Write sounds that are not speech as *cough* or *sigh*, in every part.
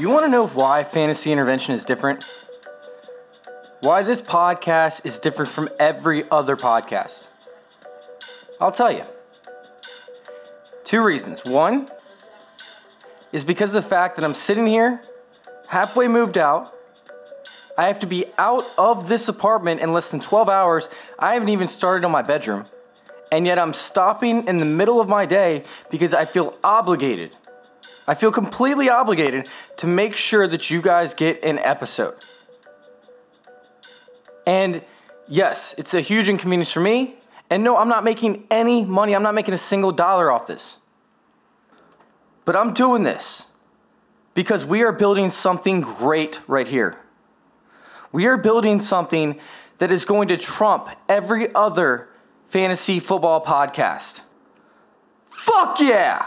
You want to know why fantasy intervention is different? Why this podcast is different from every other podcast? I'll tell you. Two reasons. One is because of the fact that I'm sitting here, halfway moved out. I have to be out of this apartment in less than 12 hours. I haven't even started on my bedroom. And yet I'm stopping in the middle of my day because I feel obligated I feel completely obligated to make sure that you guys get an episode. And yes, it's a huge inconvenience for me. And no, I'm not making any money. I'm not making a single dollar off this. But I'm doing this because we are building something great right here. We are building something that is going to trump every other fantasy football podcast. Fuck yeah!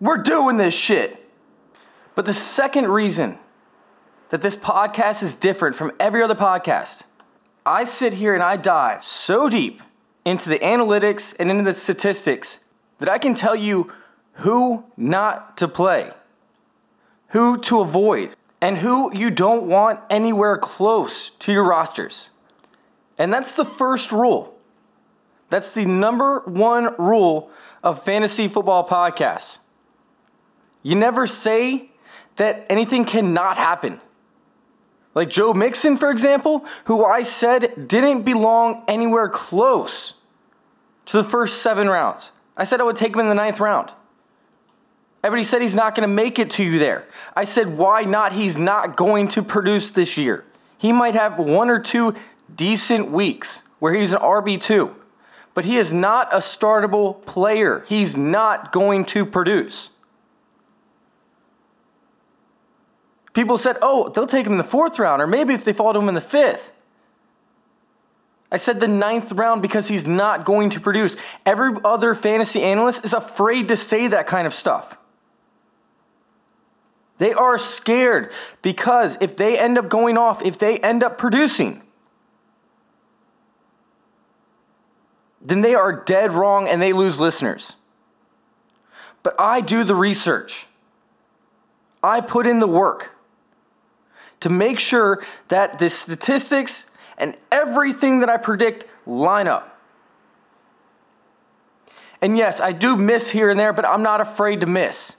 We're doing this shit. But the second reason that this podcast is different from every other podcast, I sit here and I dive so deep into the analytics and into the statistics that I can tell you who not to play, who to avoid, and who you don't want anywhere close to your rosters. And that's the first rule. That's the number one rule of fantasy football podcasts. You never say that anything cannot happen. Like Joe Mixon, for example, who I said didn't belong anywhere close to the first seven rounds. I said I would take him in the ninth round. Everybody said he's not going to make it to you there. I said, why not? He's not going to produce this year. He might have one or two decent weeks where he's an RB2, but he is not a startable player. He's not going to produce. People said, oh, they'll take him in the fourth round, or maybe if they fall to him in the fifth. I said the ninth round because he's not going to produce. Every other fantasy analyst is afraid to say that kind of stuff. They are scared because if they end up going off, if they end up producing, then they are dead wrong and they lose listeners. But I do the research, I put in the work to make sure that the statistics and everything that I predict line up. And yes, I do miss here and there, but I'm not afraid to miss.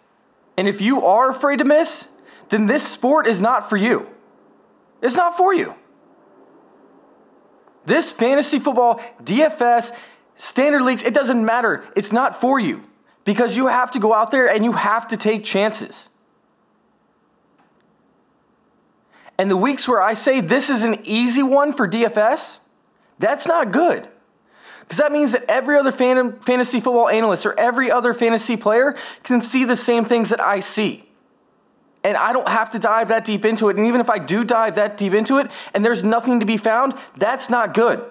And if you are afraid to miss, then this sport is not for you. It's not for you. This fantasy football, DFS, standard leagues, it doesn't matter. It's not for you because you have to go out there and you have to take chances. And the weeks where I say this is an easy one for DFS, that's not good. Because that means that every other fan- fantasy football analyst or every other fantasy player can see the same things that I see. And I don't have to dive that deep into it. And even if I do dive that deep into it and there's nothing to be found, that's not good.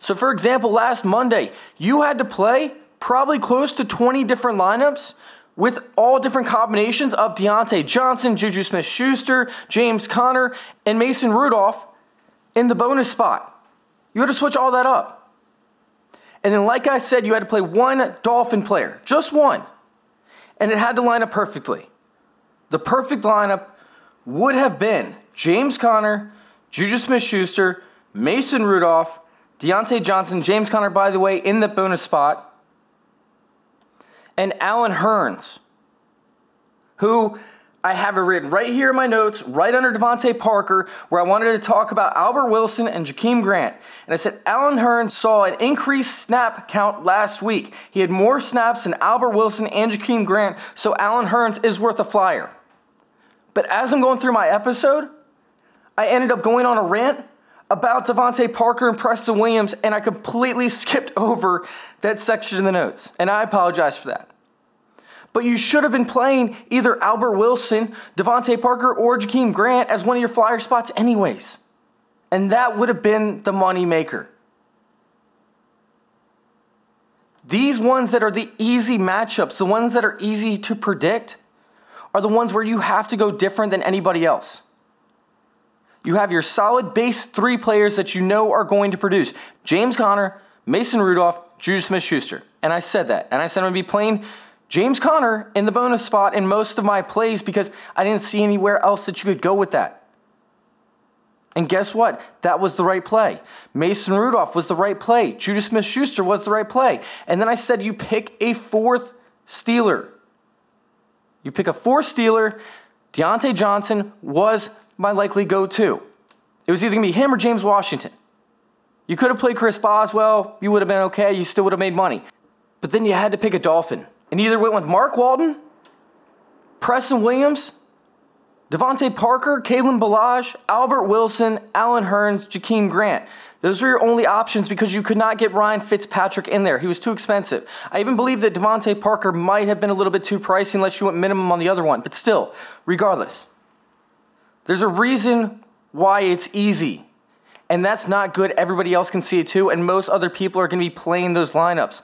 So, for example, last Monday, you had to play probably close to 20 different lineups with all different combinations of Diontae Johnson, Juju Smith Schuster, James Conner, and Mason Rudolph in the bonus spot. You had to switch all that up. And then, like I said, you had to play one Dolphin player, just one. And it had to line up perfectly. The perfect lineup would have been James Conner, Juju Smith Schuster, Mason Rudolph, Diontae Johnson, James Conner, by the way, in the bonus spot and Allen Hurns, who I have it written right here in my notes, right under DeVante Parker, where I wanted to talk about Albert Wilson and Jakeem Grant. And I said Allen Hurns saw an increased snap count last week. He had more snaps than Albert Wilson and Jakeem Grant, so Allen Hurns is worth a flyer. But as I'm going through my episode, I ended up going on a rant about DeVante Parker and Preston Williams, and I completely skipped *laughs* over that section in the notes. And I apologize for that. But you should have been playing either Albert Wilson, DeVante Parker, or Jakeem Grant as one of your flyer spots, anyways. And that would have been the money maker. These ones that are the easy matchups, the ones that are easy to predict, are the ones where you have to go different than anybody else. You have your solid base three players that you know are going to produce James Conner, Mason Rudolph, Juju Smith Schuster. And I said that. And I said I'm going to be playing James Conner in the bonus spot in most of my plays because I didn't see anywhere else that you could go with that. And guess what? That was the right play. Mason Rudolph was the right play. Juju Smith Schuster was the right play. And then I said you pick a fourth Steeler. You pick a fourth Steeler. Diontae Johnson was my likely go to. It was either going to be him or James Washington. You could have played Chris Boswell. You would have been okay. You still would have made money. But then you had to pick a Dolphin and either went with Mark Walton, Preston Williams, DeVante Parker, Kalen Ballage, Albert Wilson, Allen Hurns, Jakeem Grant. Those were your only options because you could not get Ryan Fitzpatrick in there. He was too expensive. I even believe that DeVante Parker might have been a little bit too pricey unless you went minimum on the other one. But still, regardless, there's a reason why it's easy. And that's not good. Everybody else can see it too. And most other people are going to be playing those lineups.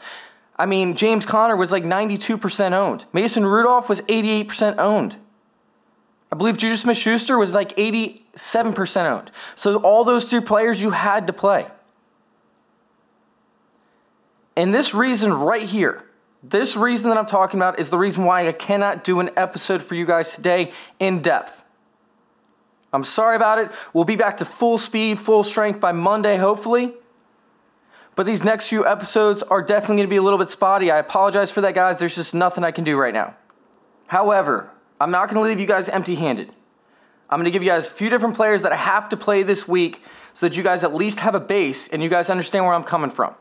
I mean, James Conner was like 92% owned. Mason Rudolph was 88% owned. I believe Juju Smith Schuster was like 87% owned. So all those three players you had to play. And this reason right here, this reason that I'm talking about is the reason why I cannot do an episode for you guys today in depth. I'm sorry about it. We'll be back to full speed, full strength by Monday, hopefully. But these next few episodes are definitely going to be a little bit spotty. I apologize for that, guys. There's just nothing I can do right now. However, I'm not going to leave you guys empty handed. I'm going to give you guys a few different players that I have to play this week so that you guys at least have a base and you guys understand where I'm coming from.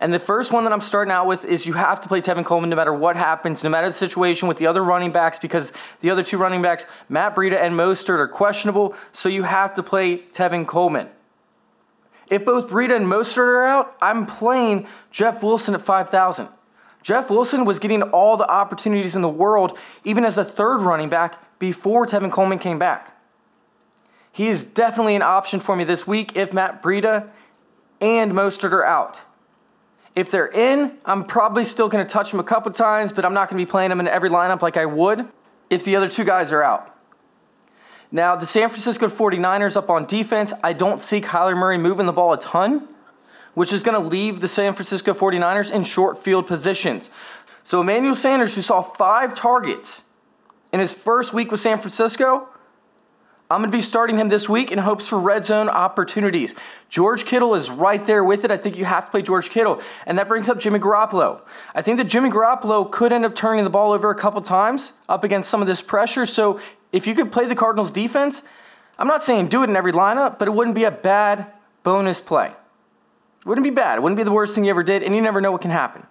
And the first one that I'm starting out with is you have to play Tevin Coleman no matter what happens, no matter the situation with the other running backs, because the other two running backs, Matt Breida and Mostert, are questionable. So you have to play Tevin Coleman. If both Breida and Mostert are out, I'm playing Jeff Wilson at 5,000. Jeff Wilson was getting all the opportunities in the world, even as a third running back, before Tevin Coleman came back. He is definitely an option for me this week if Matt Breida and Mostert are out. If they're in, I'm probably still going to touch them a couple times, but I'm not going to be playing them in every lineup like I would if the other two guys are out. Now, the San Francisco 49ers up on defense, I don't see Kyler Murray moving the ball a ton, which is going to leave the San Francisco 49ers in short field positions. So, Emmanuel Sanders, who saw five targets in his first week with San Francisco, I'm going to be starting him this week in hopes for red zone opportunities. George Kittle is right there with it. I think you have to play George Kittle. And that brings up Jimmy Garoppolo. I think that Jimmy Garoppolo could end up turning the ball over a couple times up against some of this pressure. So if you could play the Cardinals defense, I'm not saying do it in every lineup, but it wouldn't be a bad bonus play. It wouldn't be bad. It wouldn't be the worst thing you ever did, and you never know what can happen.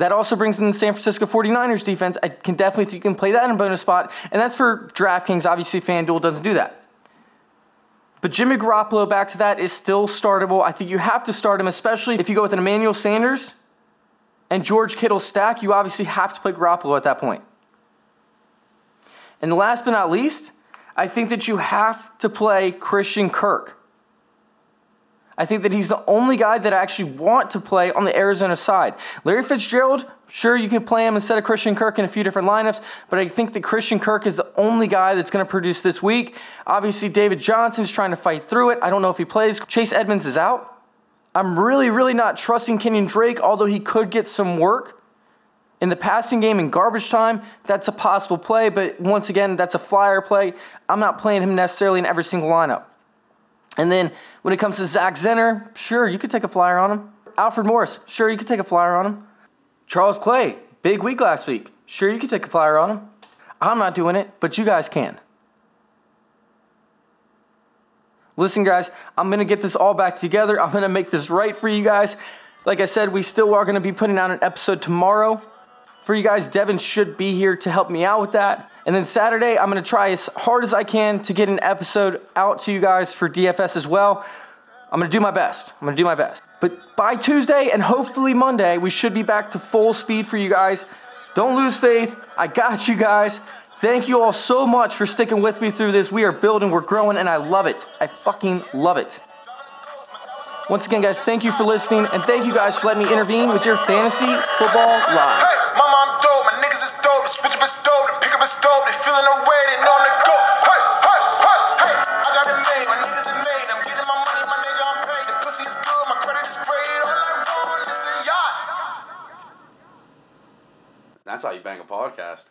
That also brings in the San Francisco 49ers defense. I can definitely think you can play that in a bonus spot, and that's for DraftKings. Obviously, FanDuel doesn't do that. But Jimmy Garoppolo, back to that, is still startable. I think you have to start him, especially if you go with an Emmanuel Sanders and George Kittle stack. You obviously have to play Garoppolo at that point. And last but not least, I think that you have to play Christian Kirk. I think that he's the only guy that I actually want to play on the Arizona side. Larry Fitzgerald, sure, you could play him instead of Christian Kirk in a few different lineups, but I think that Christian Kirk is the only guy that's going to produce this week. Obviously, David Johnson is trying to fight through it. I don't know if he plays. Chase Edmonds is out. I'm really, really not trusting Kenyon Drake, although he could get some work. In the passing game in garbage time, that's a possible play, but once again, that's a flyer play. I'm not playing him necessarily in every single lineup. And then when it comes to Zach Zenner, sure, you could take a flyer on him. Alfred Morris, sure, you could take a flyer on him. Charles Clay, big week last week. Sure, you could take a flyer on him. I'm not doing it, but you guys can. Listen, guys, I'm going to get this all back together. I'm going to make this right for you guys. Like I said, we still are going to be putting out an episode tomorrow for you guys. Devin should be here to help me out with that. And then Saturday, I'm going to try as hard as I can to get an episode out to you guys for DFS as well. I'm going to do my best. I'm going to do my best. But by Tuesday and hopefully Monday, we should be back to full speed for you guys. Don't lose faith. I got you guys. Thank you all so much for sticking with me through this. We are building, we're growing, and I love it. I fucking love it. Once again, guys, thank you for listening, and thank you guys for letting me intervene with your fantasy football lives. Hey, my mom dope, my niggas is dope, switch up is dope, dope, they feeling the way, they know go. Hey, hey, hey, hey, I got it made, my niggas is made, I'm getting my money, my nigga, I'm paid, the pussy is good, my credit is all I want is a yacht. That's how you bang a podcast.